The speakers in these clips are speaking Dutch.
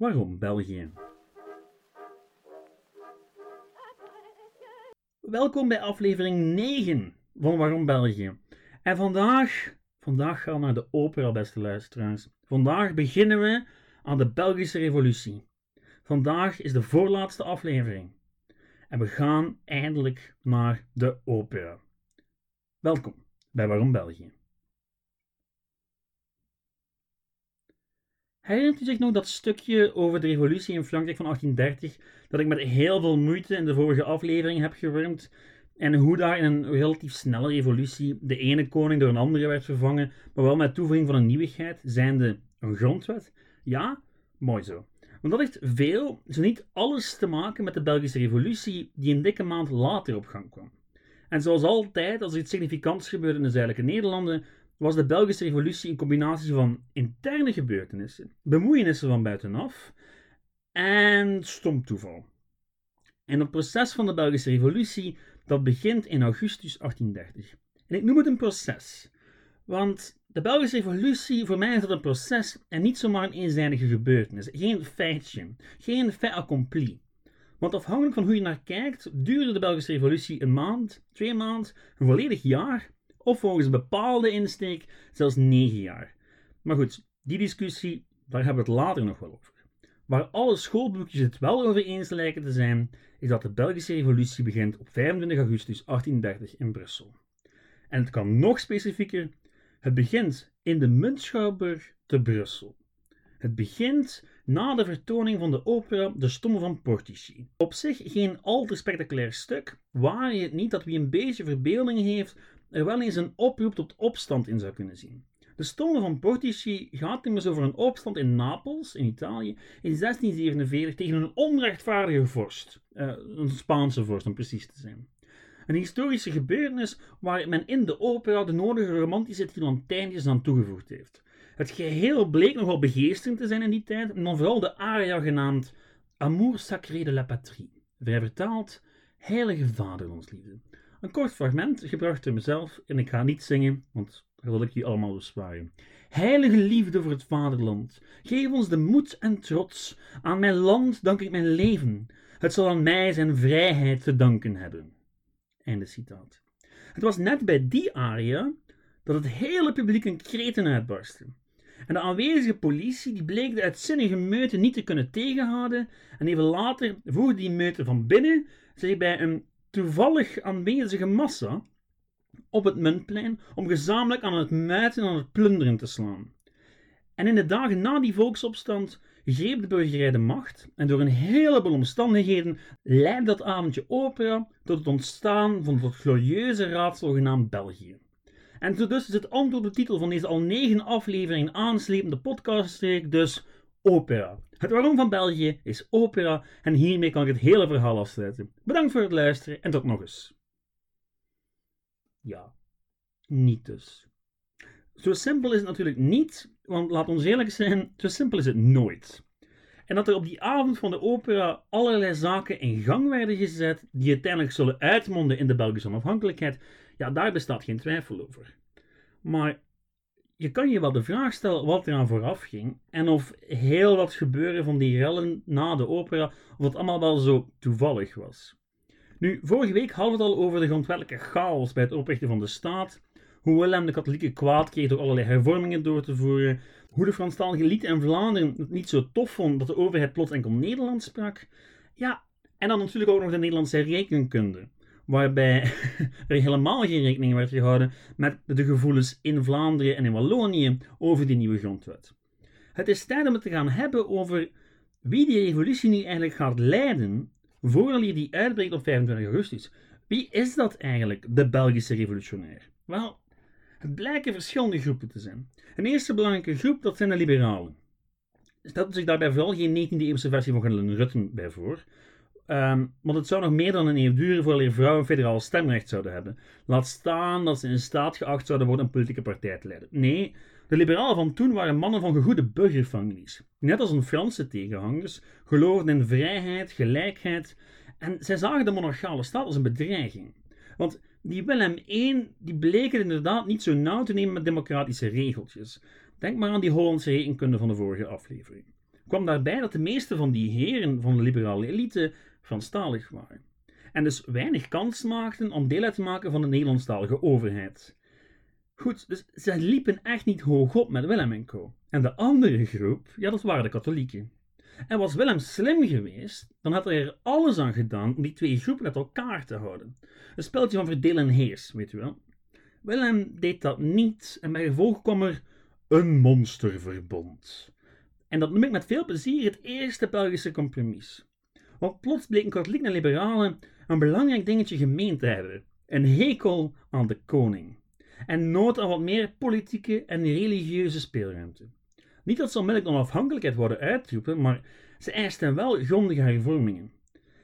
Waarom België? Welkom bij aflevering 9 van Waarom België. En vandaag, vandaag gaan we naar de opera, beste luisteraars. Vandaag beginnen we aan de Belgische Revolutie. Vandaag is de voorlaatste aflevering. En we gaan eindelijk naar de opera. Welkom bij Waarom België. Herinnert u zich nog dat stukje over de revolutie in Frankrijk van 1830 dat ik met heel veel moeite in de vorige aflevering heb gewurmd? En hoe daar in een relatief snelle revolutie de ene koning door een andere werd vervangen, maar wel met toevoeging van een nieuwigheid, zijnde een grondwet? Ja, mooi zo. Want dat heeft veel, zo niet alles te maken met de Belgische revolutie die een dikke maand later op gang kwam. En zoals altijd, als er iets significants gebeurde in de zuidelijke Nederlanden, was de Belgische revolutie een combinatie van interne gebeurtenissen, bemoeienissen van buitenaf en stom toeval. En het proces van de Belgische revolutie dat begint in augustus 1830. En ik noem het een proces, want de Belgische revolutie, voor mij is dat een proces en niet zomaar een eenzijdige gebeurtenis. Geen feitje, geen fait accompli. Want afhankelijk van hoe je naar kijkt, duurde de Belgische revolutie een maand, twee maanden, een volledig jaar of volgens een bepaalde insteek zelfs negen jaar. Maar goed, die discussie, daar hebben we het later nog wel over. Waar alle schoolboekjes het wel over eens lijken te zijn, is dat de Belgische revolutie begint op 25 augustus 1830 in Brussel. En het kan nog specifieker, het begint in de Muntschouwburg te Brussel. Het begint na de vertoning van de opera De Stomme van Portici. Op zich geen al te spectaculair stuk, waar je het niet dat wie een beetje verbeelding heeft er wel eens een oproep tot opstand in zou kunnen zien. De Stomme van Portici gaat immers over een opstand in Napels, in Italië, in 1647 tegen een onrechtvaardige vorst. Uh, een Spaanse vorst, om precies te zijn. Een historische gebeurtenis waar men in de opera de nodige romantische trilantijntjes aan toegevoegd heeft. Het geheel bleek nogal begeesterend te zijn in die tijd, en dan vooral de aria genaamd Amour sacré de la patrie. Vrij vertaald, Heilige Vaderlandsliefde. Een kort fragment, gebracht door mezelf, en ik ga niet zingen, want dat wil ik je allemaal besparen. Heilige liefde voor het vaderland, geef ons de moed en trots. Aan mijn land dank ik mijn leven. Het zal aan mij zijn vrijheid te danken hebben. Einde citaat. Het was net bij die aria dat het hele publiek een kreten uitbarstte. En de aanwezige politie die bleek de uitzinnige meute niet te kunnen tegenhouden. En even later voegde die meute van binnen zich bij een toevallig aanwezige massa op het muntplein om gezamenlijk aan het muiten en aan het plunderen te slaan. En in de dagen na die volksopstand greep de burgerij de macht en door een heleboel omstandigheden leidde dat avondje opera tot het ontstaan van het glorieuze raadsel genaamd België. En zo dus is het antwoord op de titel van deze al negen afleveringen aanslepende podcaststreek dus opera. Het waarom van België is opera en hiermee kan ik het hele verhaal afsluiten. Bedankt voor het luisteren en tot nog eens. Ja, niet dus. Zo simpel is het natuurlijk niet, want laat ons eerlijk zijn, zo simpel is het nooit. En dat er op die avond van de opera allerlei zaken in gang werden gezet die uiteindelijk zullen uitmonden in de Belgische onafhankelijkheid, ja, daar bestaat geen twijfel over. Maar je kan je wel de vraag stellen wat eraan vooraf ging en of heel dat gebeuren van die rellen na de opera, of het allemaal wel zo toevallig was. Nu, vorige week hadden we het al over de grondwettelijke chaos bij het oprichten van de staat, hoe Willem de katholieke kwaad kreeg door allerlei hervormingen door te voeren, hoe de Franstalige elite in Vlaanderen het niet zo tof vond dat de overheid plots enkel Nederlands sprak. Ja, en dan natuurlijk ook nog de Nederlandse rekenkunde waarbij er helemaal geen rekening werd gehouden met de gevoelens in Vlaanderen en in Wallonië over die nieuwe grondwet. Het is tijd om het te gaan hebben over wie die revolutie nu eigenlijk gaat leiden voordat die uitbreekt op 25 augustus. Wie is dat eigenlijk, de Belgische revolutionair? Wel, het blijken verschillende groepen te zijn. Een eerste belangrijke groep, dat zijn de liberalen. Stelt zich daarbij vooral geen 19e eeuwse versie van Gordon Rutten bij voor, Um, want het zou nog meer dan een eeuw duren voordat vrouwen federaal stemrecht zouden hebben. Laat staan dat ze in staat geacht zouden worden een politieke partij te leiden. Nee, de liberalen van toen waren mannen van gegoede burgerfamilies. Net als hun Franse tegenhangers geloofden in vrijheid, gelijkheid en zij zagen de monarchale staat als een bedreiging. Want die Willem I die bleek het inderdaad niet zo nauw te nemen met democratische regeltjes. Denk maar aan die Hollandse rekenkunde van de vorige aflevering. kwam daarbij dat de meeste van die heren van de liberale elite Franstalig waren. En dus weinig kans maakten om deel uit te maken van de Nederlandstalige overheid. Goed, dus ze liepen echt niet hoog op met Willem en co. En de andere groep, ja, dat waren de katholieken. En was Willem slim geweest, dan had hij er alles aan gedaan om die twee groepen uit elkaar te houden. Een speltje van verdeel en heers, weet u wel. Willem deed dat niet en bij gevolg kwam er een monsterverbond. En dat noem ik met veel plezier het eerste Belgische compromis. Want plots bleken katholieken en liberalen een belangrijk dingetje gemeen te hebben: een hekel aan de koning. En nood aan wat meer politieke en religieuze speelruimte. Niet dat ze onmiddellijk onafhankelijkheid worden uitroepen, maar ze eisten wel grondige hervormingen.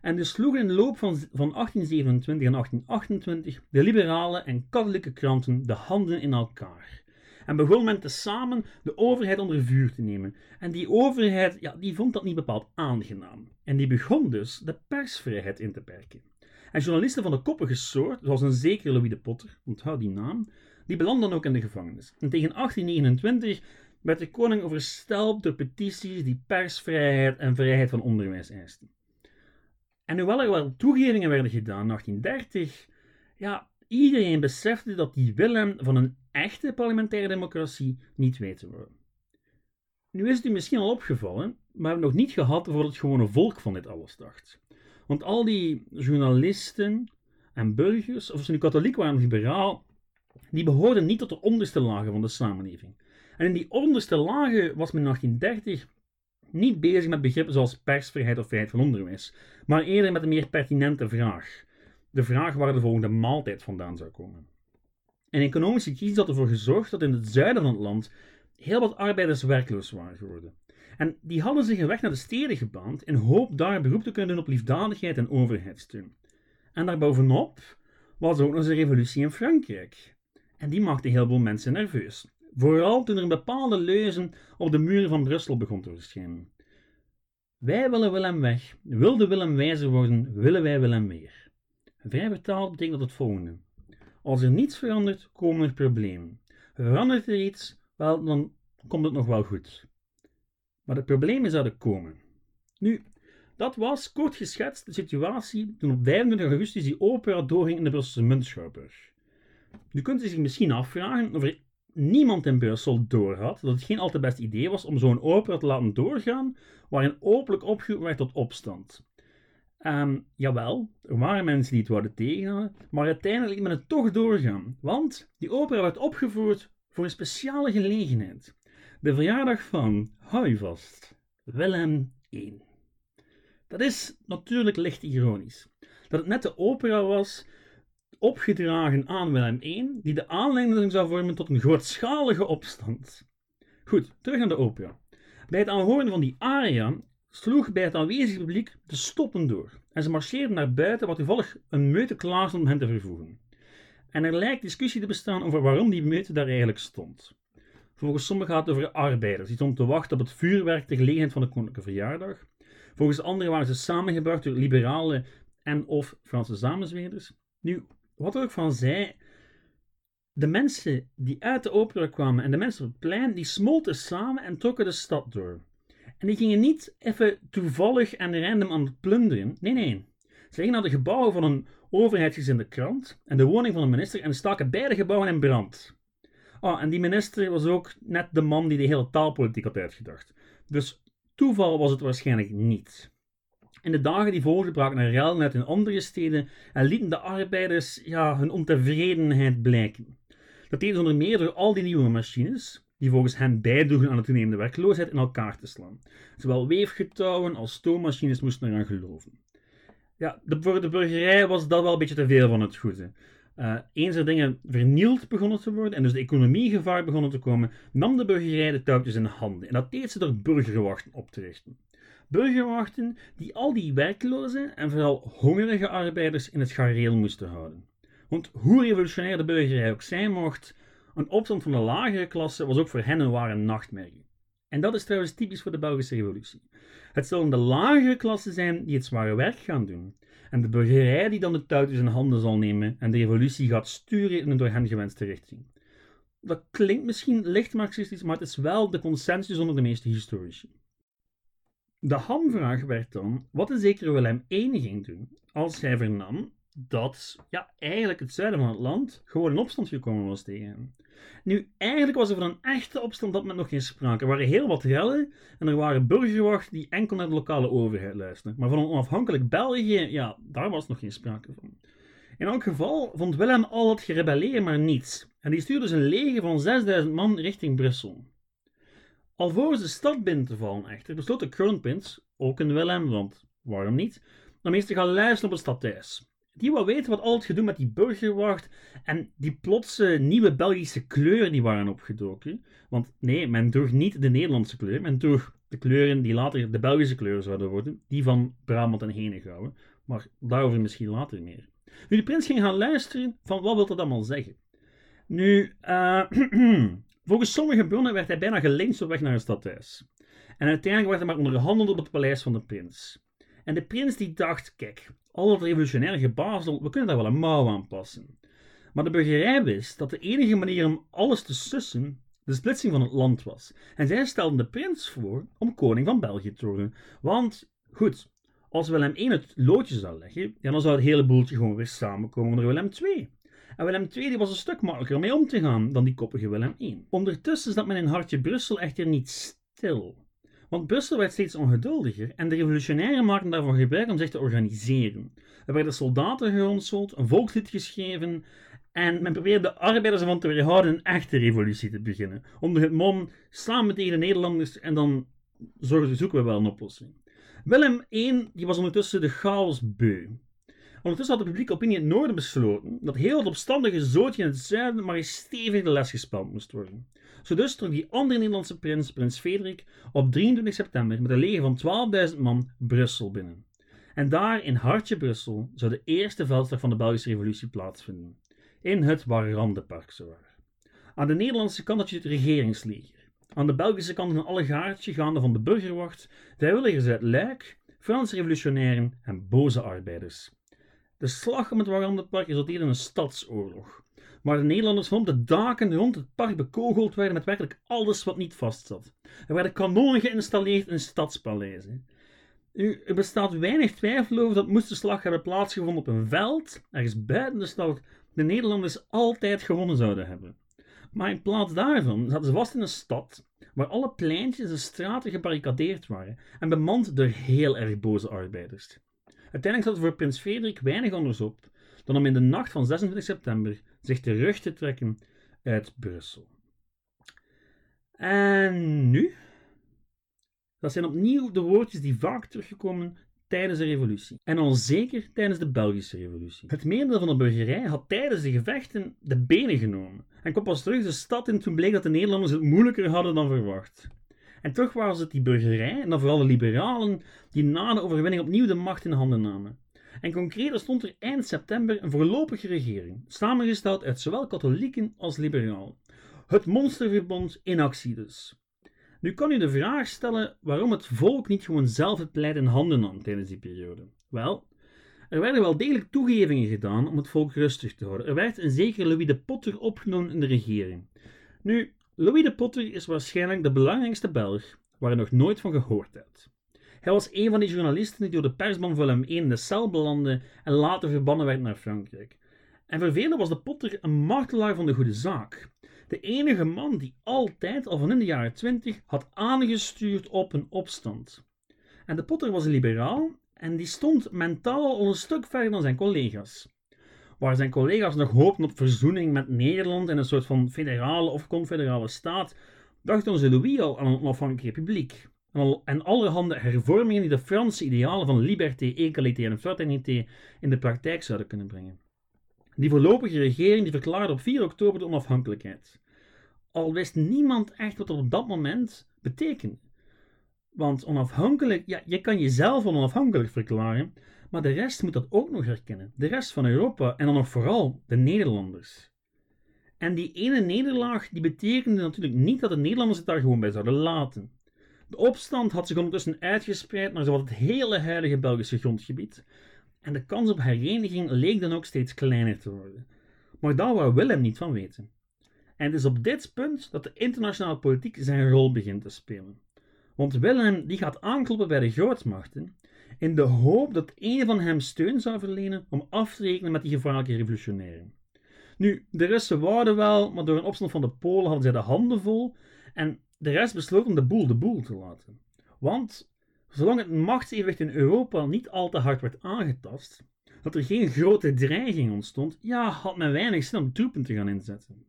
En dus sloegen in de loop van, van 1827 en 1828 de liberale en katholieke kranten de handen in elkaar. En begon men te samen de overheid onder vuur te nemen. En die overheid, ja, die vond dat niet bepaald aangenaam. En die begon dus de persvrijheid in te perken. En journalisten van de koppige soort, zoals een zekere Louis de Potter, onthoud die naam, die belanden ook in de gevangenis. En tegen 1829 werd de koning overstelpt door petities die persvrijheid en vrijheid van onderwijs eisten. En hoewel er wel toegevingen werden gedaan in 1830, ja, iedereen besefte dat die Willem van een echte parlementaire democratie niet weet te worden. Nu is het u misschien al opgevallen, maar we hebben nog niet gehad voor het gewone volk van dit alles dacht. Want al die journalisten en burgers, of ze nu katholiek waren of liberaal, die behoorden niet tot de onderste lagen van de samenleving. En in die onderste lagen was men in 1830 niet bezig met begrippen zoals persvrijheid of vrijheid van onderwijs, maar eerder met een meer pertinente vraag. De vraag waar de volgende maaltijd vandaan zou komen. Een economische crisis had ervoor gezorgd dat in het zuiden van het land heel wat arbeiders werkloos waren geworden. En die hadden zich een weg naar de steden gebaand in hoop daar beroep te kunnen doen op liefdadigheid en overheidssteun. En daarbovenop was er ook nog eens een revolutie in Frankrijk. En die maakte heel veel mensen nerveus. Vooral toen er een bepaalde leuzen op de muren van Brussel begon te verschijnen. Wij willen Willem weg. Wilde Willem wijzer worden, willen wij Willem meer. Vrij vertaald betekent dat het volgende. Als er niets verandert, komen er problemen. Verandert er iets, wel, dan komt het nog wel goed. Maar de problemen zouden komen. Nu, dat was kort geschetst de situatie toen op 25 augustus die opera doorging in de Brusselse Muntschouwburg. Nu kunt u zich misschien afvragen of er niemand in Brussel doorhad dat het geen al te best idee was om zo'n opera te laten doorgaan waarin openlijk opgeroepen werd tot opstand. Um, jawel, er waren mensen die het wilden tegenhouden, maar uiteindelijk liet men het toch doorgaan, want die opera werd opgevoerd voor een speciale gelegenheid. De verjaardag van, hou vast, Willem I. Dat is natuurlijk licht ironisch. Dat het net de opera was opgedragen aan Willem I, die de aanleiding zou vormen tot een grootschalige opstand. Goed, terug naar de opera. Bij het aanhoren van die aria sloeg bij het aanwezige publiek de stoppen door en ze marcheerden naar buiten waar toevallig een meute klaar stond om hen te vervoegen. En er lijkt discussie te bestaan over waarom die meute daar eigenlijk stond. Volgens sommigen gaat het over arbeiders die stonden te wachten op het vuurwerk ter gelegenheid van de koninklijke verjaardag. Volgens anderen waren ze samengebracht door liberale en of Franse samenzweerders. Nu, wat er ook van zij, de mensen die uit de opera kwamen en de mensen op het plein, die smolten samen en trokken de stad door. En die gingen niet even toevallig en random aan het plunderen. Nee, nee. Ze gingen naar de gebouwen van een overheidsgezinde krant en de woning van een minister en staken beide gebouwen in brand. Ah, en die minister was ook net de man die de hele taalpolitiek had uitgedacht. Dus toeval was het waarschijnlijk niet. In de dagen die volgden braken er rel net in andere steden en lieten de arbeiders ja, hun ontevredenheid blijken. Dat deden onder meer door al die nieuwe machines, die volgens hen bijdroegen aan de toenemende werkloosheid, in elkaar te slaan. Zowel weefgetouwen als stoommachines moesten eraan geloven. Ja, de, voor de burgerij was dat wel een beetje te veel van het goede. Uh, eens er dingen vernield begonnen te worden en dus de economie gevaar begonnen te komen, nam de burgerij de touwtjes in handen. En dat deed ze door burgerwachten op te richten. Burgerwachten die al die werkloze en vooral hongerige arbeiders in het gareel moesten houden. Want hoe revolutionair de burgerij ook zijn mocht, een opstand van de lagere klasse was ook voor hen een ware nachtmerrie. En dat is trouwens typisch voor de Belgische revolutie. Het zullen de lagere klassen zijn die het zware werk gaan doen. En de burgerij die dan de touwtjes in handen zal nemen en de revolutie gaat sturen in een door hen gewenste richting. Dat klinkt misschien licht marxistisch, maar het is wel de consensus onder de meeste historici. De hamvraag werd dan wat de zekere Willem I ging doen als hij vernam dat ja, eigenlijk het zuiden van het land gewoon in opstand gekomen was tegen hem. Nu, eigenlijk was er van een echte opstand dat met nog geen sprake. Er waren heel wat rellen en er waren burgerwachten die enkel naar de lokale overheid luisterden. Maar van een onafhankelijk België, ja, daar was nog geen sprake van. In elk geval vond Willem al het gerebelleerd maar niets. En die stuurde zijn leger van 6000 man richting Brussel. Alvorens de stad binnen te vallen echter, besloot de kroonprins, ook een Willem, want waarom niet, om eerst te gaan luisteren op het stadhuis. Die wou weten wat al het gedoe met die burgerwacht en die plotse nieuwe Belgische kleuren die waren opgedoken. Want nee, men droeg niet de Nederlandse kleur, men droeg de kleuren die later de Belgische kleuren zouden worden, die van Brabant en Henegouwen. Maar daarover misschien later meer. Nu, de prins ging gaan luisteren van wat wil dat allemaal zeggen. Nu, uh, volgens sommige bronnen werd hij bijna gelinkt op weg naar het stadhuis. En uiteindelijk werd hij maar onderhandeld op het paleis van de prins. En de prins die dacht, kijk, al dat revolutionair gebazel, we kunnen daar wel een mouw aan passen. Maar de burgerij wist dat de enige manier om alles te sussen de splitsing van het land was. En zij stelden de prins voor om koning van België te worden. Want, goed, als Willem I het loodje zou leggen, dan zou het hele boeltje gewoon weer samenkomen onder Willem II. En Willem II die was een stuk makkelijker mee om te gaan dan die koppige Willem I. Ondertussen zat men in Hartje Brussel echter niet stil. Want Brussel werd steeds ongeduldiger en de revolutionairen maakten daarvan gebruik om zich te organiseren. Er werden soldaten geronseld, een volkslied geschreven en men probeerde de arbeiders ervan te weerhouden een echte revolutie te beginnen. Onder het mom, samen tegen de Nederlanders en dan zorgen, zoeken we wel een oplossing. Willem I die was ondertussen de chaos beu. Ondertussen had de publieke opinie in het noorden besloten dat heel het opstandige zootje in het zuiden maar eens stevig de les gespeld moest worden. Zo dus trok die andere Nederlandse prins, prins Frederik, op 23 september met een leger van 12.000 man Brussel binnen. En daar, in hartje Brussel, zou de eerste veldslag van de Belgische revolutie plaatsvinden. In het Warandenpark, zowaar. Aan de Nederlandse kant had je het regeringsleger. Aan de Belgische kant een allegaartje gaande van de burgerwacht, vrijwilligers uit Luik, Franse revolutionairen en boze arbeiders. De slag om het Warandenpark resulteerde in een stadsoorlog waar de Nederlanders rond de daken rond het park bekogeld werden met werkelijk alles wat niet vastzat. Er werden kanonnen geïnstalleerd in stadspaleizen. Nu, er bestaat weinig twijfel over dat moest de slag hebben plaatsgevonden op een veld, ergens buiten de stad, de Nederlanders altijd gewonnen zouden hebben. Maar in plaats daarvan zaten ze vast in een stad waar alle pleintjes en straten gebarricadeerd waren en bemand door heel erg boze arbeiders. Uiteindelijk zat er voor prins Frederik weinig anders op dan om in de nacht van 26 september zich terug te trekken uit Brussel. En nu? Dat zijn opnieuw de woordjes die vaak teruggekomen tijdens de revolutie. En al zeker tijdens de Belgische revolutie. Het merendeel van de burgerij had tijdens de gevechten de benen genomen. En kwam pas terug de stad in toen bleek dat de Nederlanders het moeilijker hadden dan verwacht. En toch waren het die burgerij, en dan vooral de liberalen, die na de overwinning opnieuw de macht in handen namen. En concreet stond er eind september een voorlopige regering, samengesteld uit zowel katholieken als liberalen. Het monsterverbond in actie dus. Nu kan u de vraag stellen waarom het volk niet gewoon zelf het pleit in handen nam tijdens die periode. Wel, er werden wel degelijk toegevingen gedaan om het volk rustig te houden. Er werd een zekere Louis de Potter opgenomen in de regering. Nu, Louis de Potter is waarschijnlijk de belangrijkste Belg waar je nog nooit van gehoord hebt. Hij was een van die journalisten die door de persman Willem I in de cel belandde en later verbannen werd naar Frankrijk. En voor velen was de Potter een martelaar van de goede zaak. De enige man die altijd, al van in de jaren twintig, had aangestuurd op een opstand. En de Potter was een liberaal en die stond mentaal al een stuk verder dan zijn collega's. Waar zijn collega's nog hoopten op verzoening met Nederland in een soort van federale of confederale staat, dacht onze Louis al aan een onafhankelijke republiek en allerhande hervormingen die de Franse idealen van liberté, égalité en fraternité in de praktijk zouden kunnen brengen. Die voorlopige regering die verklaarde op 4 oktober de onafhankelijkheid. Al wist niemand echt wat dat op dat moment betekende. Want onafhankelijk, ja, je kan jezelf onafhankelijk verklaren, maar de rest moet dat ook nog herkennen. De rest van Europa en dan nog vooral de Nederlanders. En die ene nederlaag die betekende natuurlijk niet dat de Nederlanders het daar gewoon bij zouden laten. De opstand had zich ondertussen uitgespreid naar zowat het hele huidige Belgische grondgebied. En de kans op hereniging leek dan ook steeds kleiner te worden. Maar daar wou Willem niet van weten. En het is op dit punt dat de internationale politiek zijn rol begint te spelen. Want Willem die gaat aankloppen bij de grootmachten in de hoop dat een van hem steun zou verlenen om af te rekenen met die gevaarlijke revolutionairen. Nu, de Russen wouden wel, maar door een opstand van de Polen hadden zij de handen vol en de rest besloot om de boel de boel te laten. Want zolang het machtsevenwicht in Europa niet al te hard werd aangetast, dat er geen grote dreiging ontstond, ja, had men weinig zin om troepen te gaan inzetten.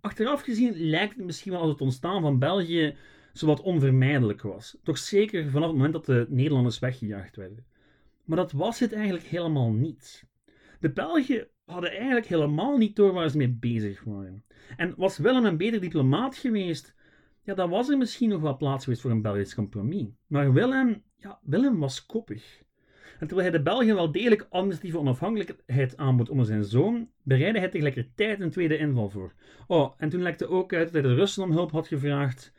Achteraf gezien lijkt het misschien wel als het ontstaan van België zowat onvermijdelijk was. Toch zeker vanaf het moment dat de Nederlanders weggejaagd werden. Maar dat was het eigenlijk helemaal niet. De Belgen hadden eigenlijk helemaal niet door waar ze mee bezig waren. En was Willem een beter diplomaat geweest, ja, dan was er misschien nog wel plaats geweest voor een Belgisch compromis. Maar Willem, ja, Willem was koppig. En terwijl hij de Belgen wel degelijk administratieve onafhankelijkheid aanbood onder zijn zoon, bereidde hij tegelijkertijd een tweede inval voor. Oh, en toen lekte ook uit dat hij de Russen om hulp had gevraagd.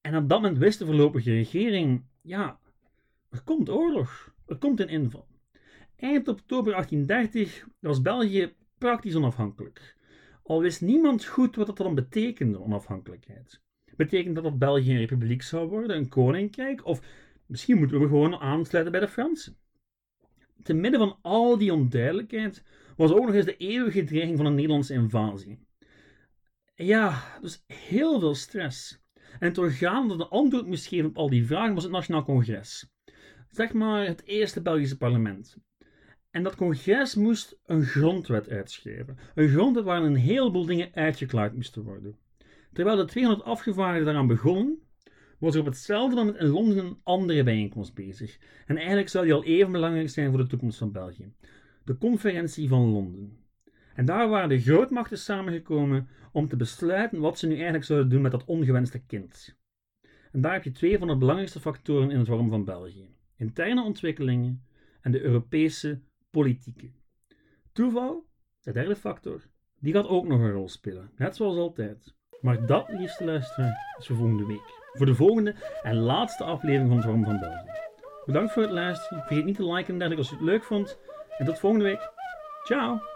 En op dat moment wist de voorlopige regering, ja, er komt oorlog, er komt een inval. Eind oktober 1830 was België praktisch onafhankelijk. Al wist niemand goed wat dat dan betekende, onafhankelijkheid. Betekent dat dat België een republiek zou worden, een koninkrijk? Of misschien moeten we gewoon aansluiten bij de Fransen? Te midden van al die onduidelijkheid was ook nog eens de eeuwige dreiging van een Nederlandse invasie. Ja, dus heel veel stress. En het orgaan dat de antwoord moest geven op al die vragen was het Nationaal Congres. Zeg maar het eerste Belgische parlement. En dat congres moest een grondwet uitschrijven. Een grondwet waarin een heleboel dingen uitgeklaard moesten worden. Terwijl de 200 afgevaardigden daaraan begonnen, was er op hetzelfde moment in Londen een andere bijeenkomst bezig. En eigenlijk zou die al even belangrijk zijn voor de toekomst van België. De Conferentie van Londen. En daar waren de grootmachten samengekomen om te besluiten wat ze nu eigenlijk zouden doen met dat ongewenste kind. En daar heb je twee van de belangrijkste factoren in het vorm van België: interne ontwikkelingen en de Europese politieke. Toeval, de derde factor, die gaat ook nog een rol spelen, net zoals altijd. Maar dat, liefste luisteren, is voor volgende week. Voor de volgende en laatste aflevering van Vorm van België. Bedankt voor het luisteren. Vergeet niet te liken en dergelijke als je het leuk vond. En tot volgende week. Ciao!